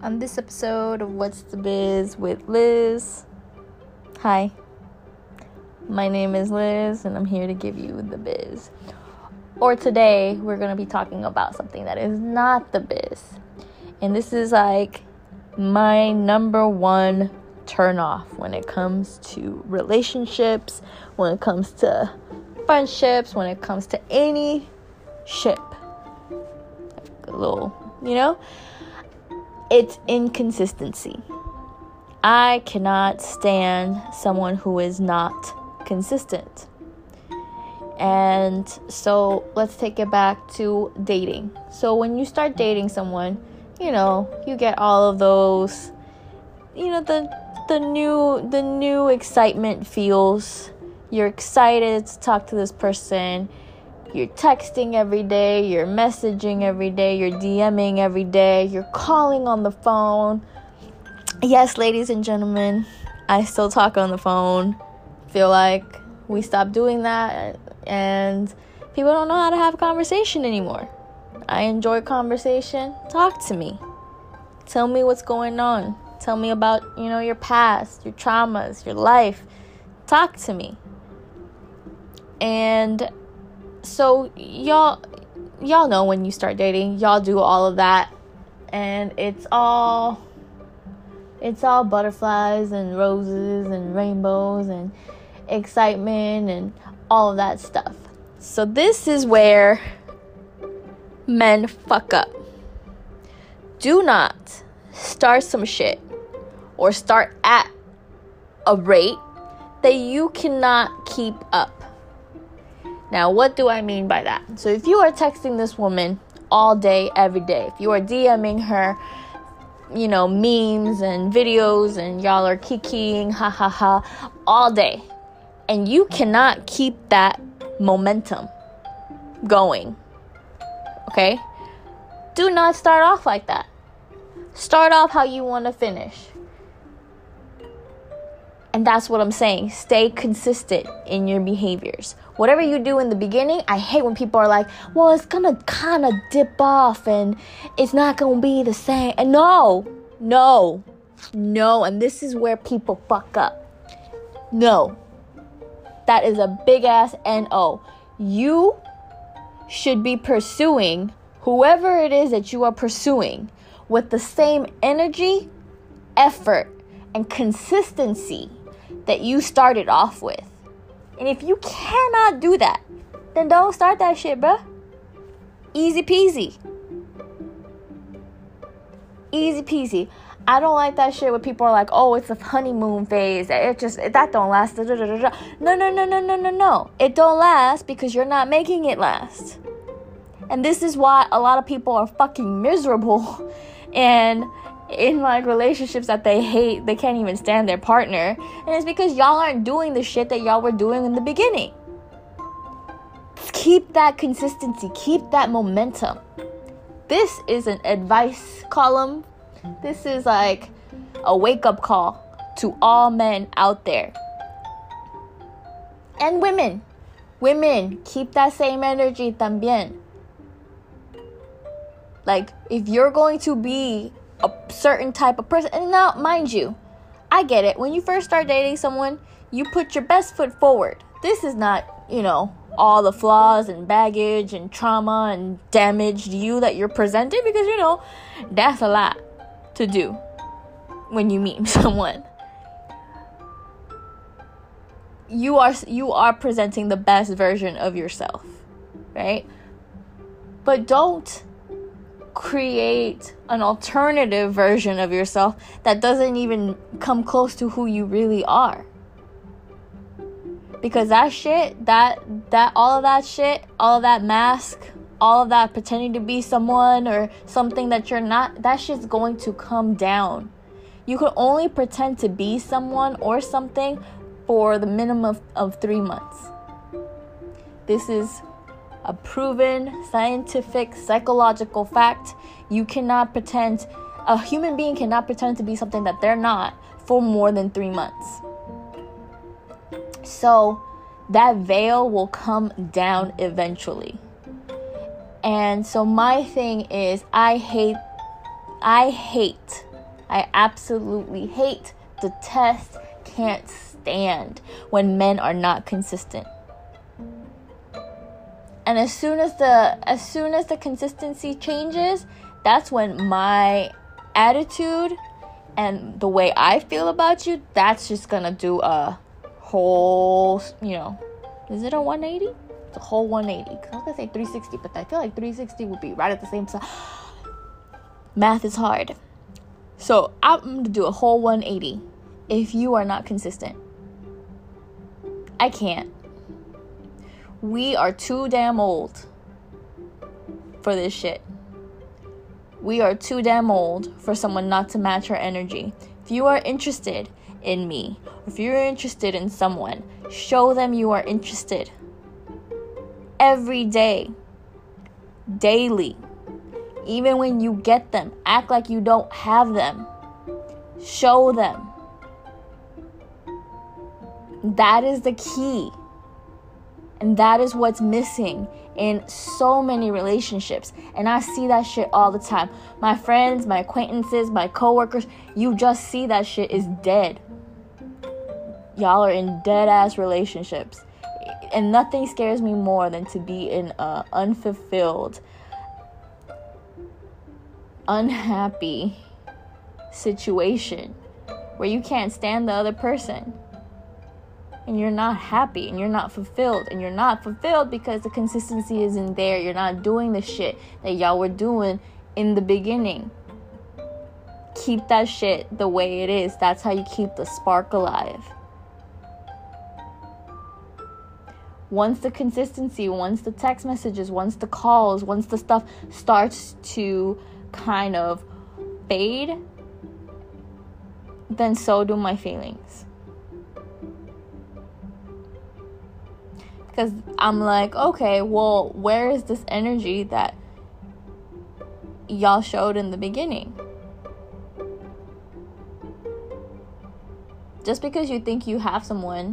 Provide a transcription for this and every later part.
on this episode of What's the Biz with Liz. Hi, my name is Liz, and I'm here to give you the biz. Or today, we're going to be talking about something that is not the biz. And this is like my number one turn off when it comes to relationships, when it comes to friendships, when it comes to any ship. Like a little, you know? It's inconsistency. I cannot stand someone who is not consistent. And so let's take it back to dating. So when you start dating someone, you know, you get all of those you know the the new the new excitement feels. You're excited to talk to this person. You're texting every day, you're messaging every day, you're DMing every day, you're calling on the phone. Yes, ladies and gentlemen, I still talk on the phone. Feel like we stopped doing that and people don't know how to have a conversation anymore. I enjoy conversation. Talk to me. Tell me what's going on. Tell me about, you know, your past, your traumas, your life. Talk to me. And so y'all y'all know when you start dating, y'all do all of that and it's all it's all butterflies and roses and rainbows and excitement and all of that stuff. So this is where men fuck up. Do not start some shit or start at a rate that you cannot keep up. Now, what do I mean by that? So, if you are texting this woman all day, every day, if you are DMing her, you know, memes and videos, and y'all are kikiing, ha ha ha, all day, and you cannot keep that momentum going, okay? Do not start off like that. Start off how you want to finish. And that's what I'm saying. Stay consistent in your behaviors. Whatever you do in the beginning, I hate when people are like, well, it's gonna kind of dip off and it's not gonna be the same. And no, no, no. And this is where people fuck up. No. That is a big ass NO. You should be pursuing whoever it is that you are pursuing with the same energy, effort, and consistency that you started off with. And if you cannot do that, then don't start that shit, bruh. Easy peasy. Easy peasy. I don't like that shit where people are like, oh, it's a honeymoon phase. It just, that don't last. No, no, no, no, no, no, no. It don't last because you're not making it last. And this is why a lot of people are fucking miserable and in like relationships that they hate, they can't even stand their partner. And it's because y'all aren't doing the shit that y'all were doing in the beginning. Keep that consistency, keep that momentum. This is an advice column. This is like a wake up call to all men out there. And women. Women, keep that same energy también. Like, if you're going to be a certain type of person. And now, mind you, I get it. When you first start dating someone, you put your best foot forward. This is not, you know, all the flaws and baggage and trauma and damaged you that you're presenting because, you know, that's a lot to do when you meet someone. You are you are presenting the best version of yourself, right? But don't create an alternative version of yourself that doesn't even come close to who you really are. Because that shit, that that all of that shit, all of that mask, all of that pretending to be someone or something that you're not, that shit's going to come down. You can only pretend to be someone or something for the minimum of, of three months. This is a proven scientific psychological fact. You cannot pretend, a human being cannot pretend to be something that they're not for more than three months. So that veil will come down eventually. And so my thing is I hate I hate I absolutely hate, detest, can't stand when men are not consistent. And as soon as the as soon as the consistency changes, that's when my attitude and the way I feel about you, that's just gonna do a whole, you know, is it a 180? It's a whole 180. I was gonna say 360, but I feel like 360 would be right at the same time. Math is hard. So I'm gonna do a whole 180 if you are not consistent. I can't. We are too damn old for this shit. We are too damn old for someone not to match our energy. If you are interested in me, if you're interested in someone, show them you are interested. Every day, daily, even when you get them, act like you don't have them. Show them. That is the key. And that is what's missing in so many relationships. And I see that shit all the time. My friends, my acquaintances, my coworkers, you just see that shit is dead. Y'all are in dead ass relationships. And nothing scares me more than to be in a unfulfilled, unhappy situation where you can't stand the other person and you're not happy and you're not fulfilled and you're not fulfilled because the consistency isn't there. You're not doing the shit that y'all were doing in the beginning. Keep that shit the way it is. That's how you keep the spark alive. Once the consistency once the text messages once the calls once the stuff starts to kind of fade then so do my feelings because I'm like, okay, well, where is this energy that y'all showed in the beginning? Just because you think you have someone,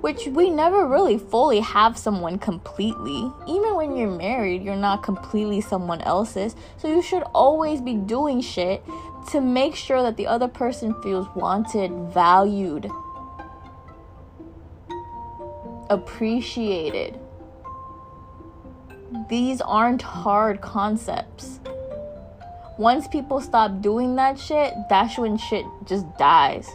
which we never really fully have someone completely. Even when you're married, you're not completely someone else's. So you should always be doing shit to make sure that the other person feels wanted, valued, appreciated. These aren't hard concepts. Once people stop doing that shit, that's when shit just dies.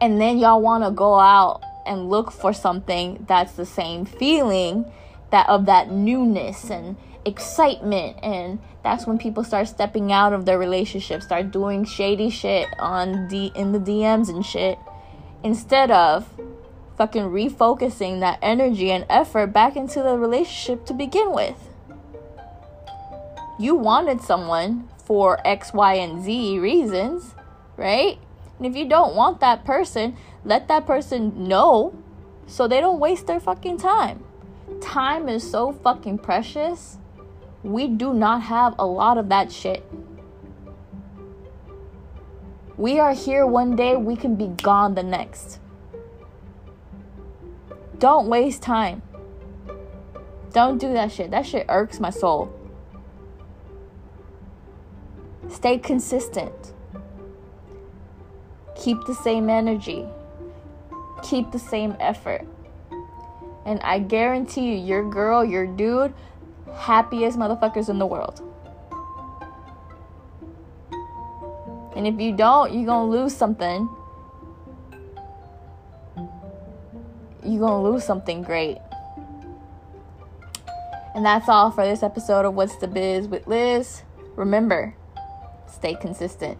And then y'all want to go out and look for something that's the same feeling that of that newness and excitement and that's when people start stepping out of their relationship, start doing shady shit on D in the DMs and shit instead of fucking refocusing that energy and effort back into the relationship to begin with. You wanted someone for X, Y, and Z reasons, right? And if you don't want that person, let that person know so they don't waste their fucking time. Time is so fucking precious. We do not have a lot of that shit. We are here one day, we can be gone the next. Don't waste time. Don't do that shit. That shit irks my soul. Stay consistent. Keep the same energy. Keep the same effort. And I guarantee you, your girl, your dude, happiest motherfuckers in the world. And if you don't, you're gonna lose something you're going to lose something great. And that's all for this episode of What's the Biz with Liz. Remember, stay consistent.